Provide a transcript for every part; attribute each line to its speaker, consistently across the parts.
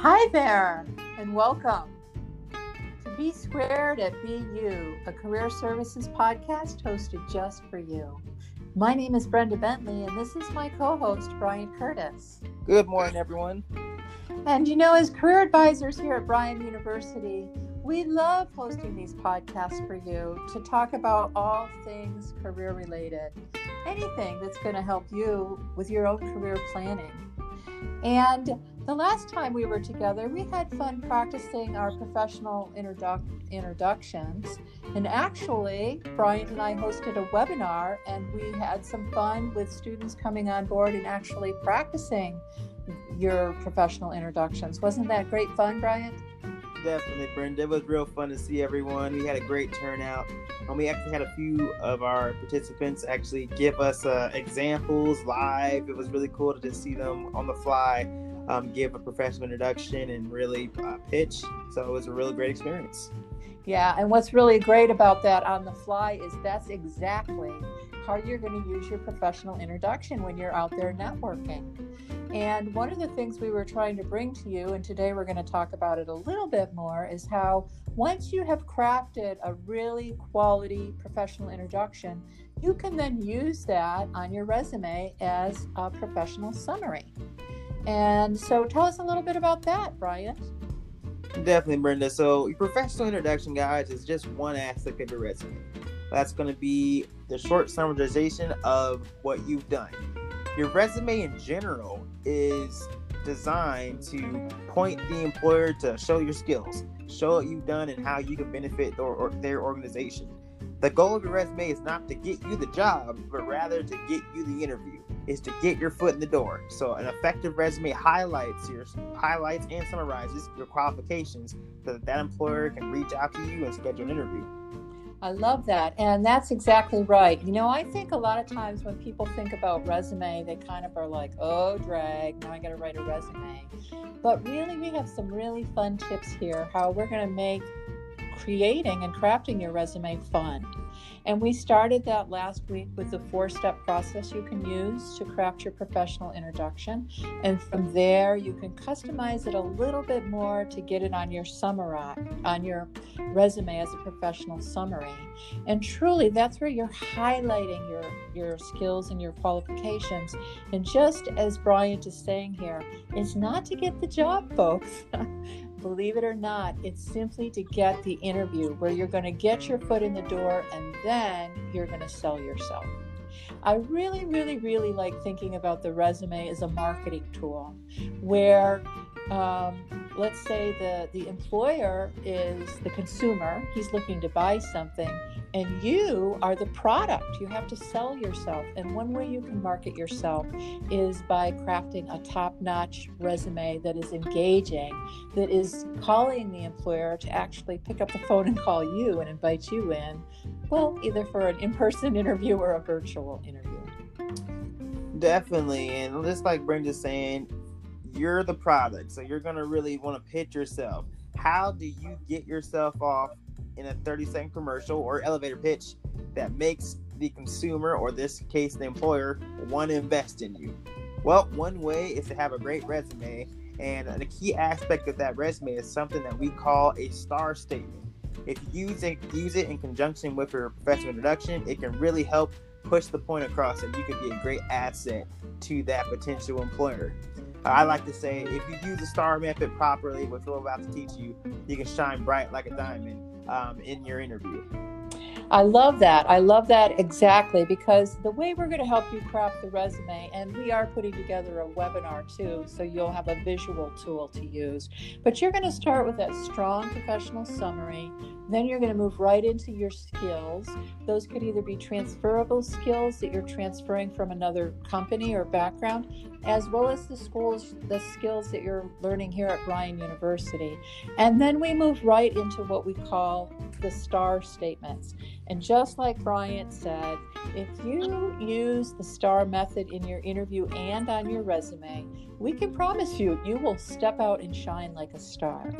Speaker 1: Hi there, and welcome to Be Squared at BU, a career services podcast hosted just for you. My name is Brenda Bentley, and this is my co host, Brian Curtis.
Speaker 2: Good morning, everyone.
Speaker 1: And you know, as career advisors here at Bryan University, we love hosting these podcasts for you to talk about all things career related, anything that's going to help you with your own career planning. And the last time we were together, we had fun practicing our professional introduc- introductions. And actually, Brian and I hosted a webinar and we had some fun with students coming on board and actually practicing your professional introductions. Wasn't that great fun, Brian?
Speaker 2: Definitely, Brenda. It was real fun to see everyone. We had a great turnout. And we actually had a few of our participants actually give us uh, examples live. It was really cool to just see them on the fly um, give a professional introduction and really uh, pitch. So it was a really great experience.
Speaker 1: Yeah, and what's really great about that on the fly is that's exactly how you're going to use your professional introduction when you're out there networking. And one of the things we were trying to bring to you, and today we're going to talk about it a little bit more, is how once you have crafted a really quality professional introduction, you can then use that on your resume as a professional summary. And so tell us a little bit about that, Brian.
Speaker 2: Definitely, Brenda. So, your professional introduction, guys, is just one aspect of your resume. That's going to be the short summarization of what you've done. Your resume in general is designed to point the employer to show your skills, show what you've done, and how you can benefit their, or their organization. The goal of your resume is not to get you the job, but rather to get you the interview is to get your foot in the door. So an effective resume highlights your highlights and summarizes your qualifications so that that employer can reach out to you and schedule an interview.
Speaker 1: I love that. And that's exactly right. You know, I think a lot of times when people think about resume, they kind of are like, oh, drag, now I got to write a resume. But really, we have some really fun tips here how we're going to make creating and crafting your resume fun. And we started that last week with the four step process you can use to craft your professional introduction. And from there, you can customize it a little bit more to get it on your summary, on your resume as a professional summary. And truly, that's where you're highlighting your, your skills and your qualifications. And just as Brian is saying here, it's not to get the job, folks. believe it or not, it's simply to get the interview where you're going to get your foot in the door and then you're going to sell yourself. I really, really, really like thinking about the resume as a marketing tool where um, let's say the, the employer is the consumer, he's looking to buy something, and you are the product. You have to sell yourself. And one way you can market yourself is by crafting a top notch resume that is engaging, that is calling the employer to actually pick up the phone and call you and invite you in. Well, either for an in person interview or a virtual interview.
Speaker 2: Definitely. And just like Brenda's saying, you're the product. So you're to really want to pitch yourself. How do you get yourself off in a 30 second commercial or elevator pitch that makes the consumer, or this case, the employer, want to invest in you? Well, one way is to have a great resume. And the key aspect of that resume is something that we call a star statement. If you use it, use it in conjunction with your professional introduction, it can really help push the point across and you can be a great asset to that potential employer. I like to say if you use the STAR method properly, which we're about to teach you, you can shine bright like a diamond um, in your interview.
Speaker 1: I love that. I love that exactly because the way we're going to help you craft the resume, and we are putting together a webinar too, so you'll have a visual tool to use. But you're going to start with that strong professional summary. Then you're going to move right into your skills. Those could either be transferable skills that you're transferring from another company or background, as well as the schools, the skills that you're learning here at Bryan University. And then we move right into what we call the STAR statements. And just like Brian said, if you use the STAR method in your interview and on your resume, we can promise you, you will step out and shine like a star.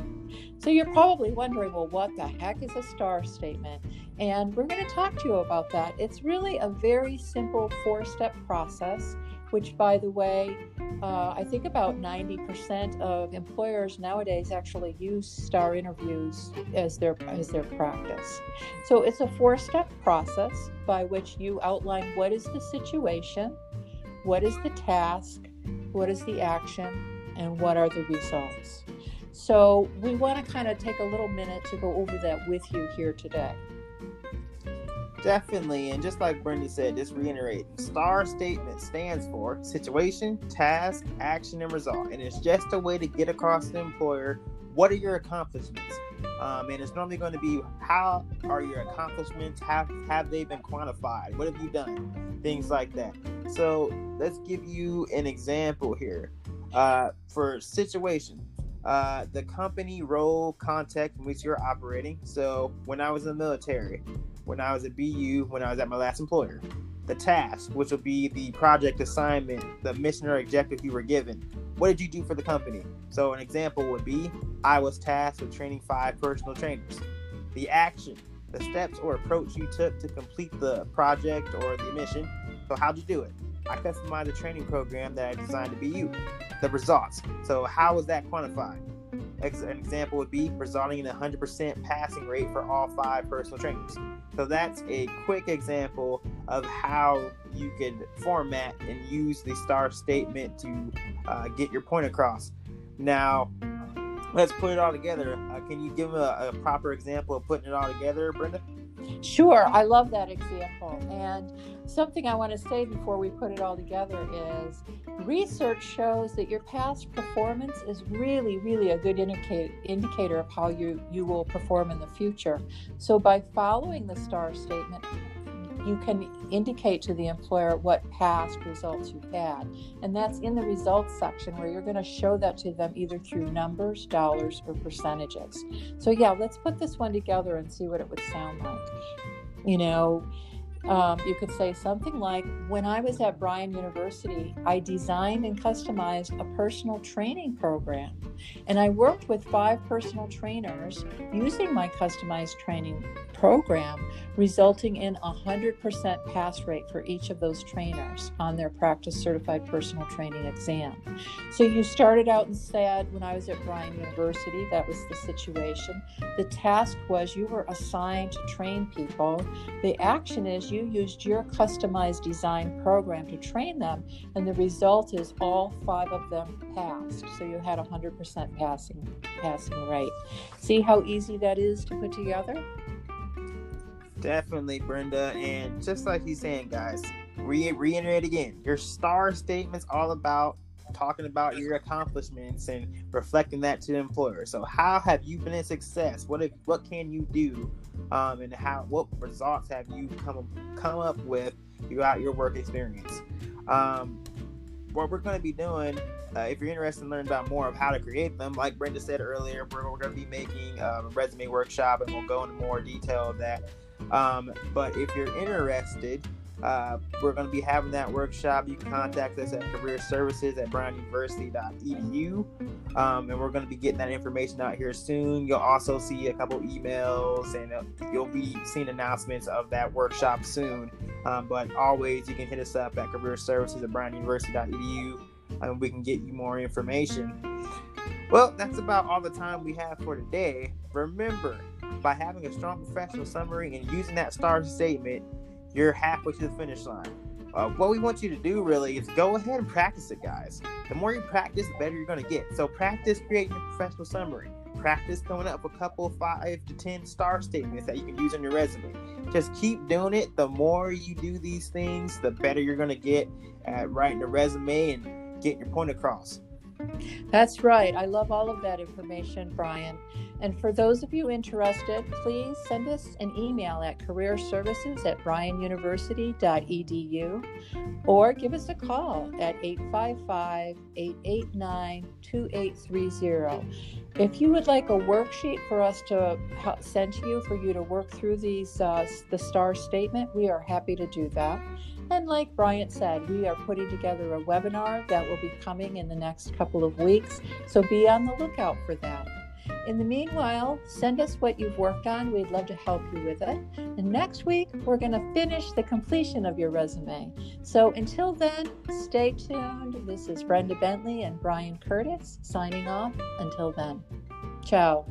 Speaker 1: So you're probably wondering, well, what the heck is a star statement? And we're going to talk to you about that. It's really a very simple four step process, which, by the way, uh, I think about 90% of employers nowadays actually use star interviews as their as their practice. So it's a four-step process by which you outline what is the situation, what is the task, what is the action, and what are the results. So we want to kind of take a little minute to go over that with you here today.
Speaker 2: Definitely, and just like Brenda said, just reiterate STAR statement stands for situation, task, action, and result. And it's just a way to get across to the employer what are your accomplishments. Um, and it's normally going to be how are your accomplishments? Have have they been quantified? What have you done? Things like that. So let's give you an example here. Uh, for situation, uh, the company role context in which you're operating. So when I was in the military, when I was at BU, when I was at my last employer. The task, which will be the project assignment, the mission or objective you were given. What did you do for the company? So, an example would be I was tasked with training five personal trainers. The action, the steps or approach you took to complete the project or the mission. So, how'd you do it? I customized the training program that I designed to be you. The results. So, how was that quantified? An example would be resulting in a 100% passing rate for all five personal trainers. So that's a quick example of how you can format and use the STAR statement to uh, get your point across. Now, let's put it all together. Uh, can you give a, a proper example of putting it all together, Brenda?
Speaker 1: Sure, I love that example. And something I want to say before we put it all together is research shows that your past performance is really, really a good indicator indicator of how you, you will perform in the future. So by following the STAR statement, you can indicate to the employer what past results you've had. And that's in the results section where you're going to show that to them either through numbers, dollars, or percentages. So, yeah, let's put this one together and see what it would sound like. You know, um, you could say something like When I was at Bryan University, I designed and customized a personal training program. And I worked with five personal trainers using my customized training program, resulting in a 100% pass rate for each of those trainers on their practice certified personal training exam. So you started out and said, when I was at Bryan University, that was the situation. The task was you were assigned to train people. The action is you used your customized design program to train them, and the result is all five of them passed. So you had a 100% passing passing rate. See how easy that is to put together?
Speaker 2: Definitely, Brenda. And just like he's saying, guys, re- reiterate again your star statement's all about talking about your accomplishments and reflecting that to the employer. So, how have you been a success? What if, what can you do, um, and how what results have you come come up with throughout your work experience? Um, what we're going to be doing, uh, if you're interested in learning about more of how to create them, like Brenda said earlier, we're, we're going to be making um, a resume workshop, and we'll go into more detail of that um, but if you're interested, uh, we're going to be having that workshop. You can contact us at career services at bryanuniversity.edu. Um, and we're going to be getting that information out here soon. You'll also see a couple emails and uh, you'll be seeing announcements of that workshop soon. Um, but always, you can hit us up at career services at bryanuniversity.edu and we can get you more information. Well, that's about all the time we have for today. Remember, by having a strong professional summary and using that star statement, you're halfway to the finish line. Uh, what we want you to do really is go ahead and practice it, guys. The more you practice, the better you're going to get. So practice creating a professional summary. Practice coming up with a couple five to ten star statements that you can use on your resume. Just keep doing it. The more you do these things, the better you're going to get at writing a resume and getting your point across.
Speaker 1: That's right. I love all of that information, Brian. And for those of you interested, please send us an email at careerservices at bryanuniversity.edu or give us a call at 855 889 2830. If you would like a worksheet for us to send to you for you to work through these uh, the STAR statement, we are happy to do that. And like Brian said, we are putting together a webinar that will be coming in the next couple of weeks. So be on the lookout for that. In the meanwhile, send us what you've worked on. We'd love to help you with it. And next week, we're going to finish the completion of your resume. So until then, stay tuned. This is Brenda Bentley and Brian Curtis signing off. Until then, ciao.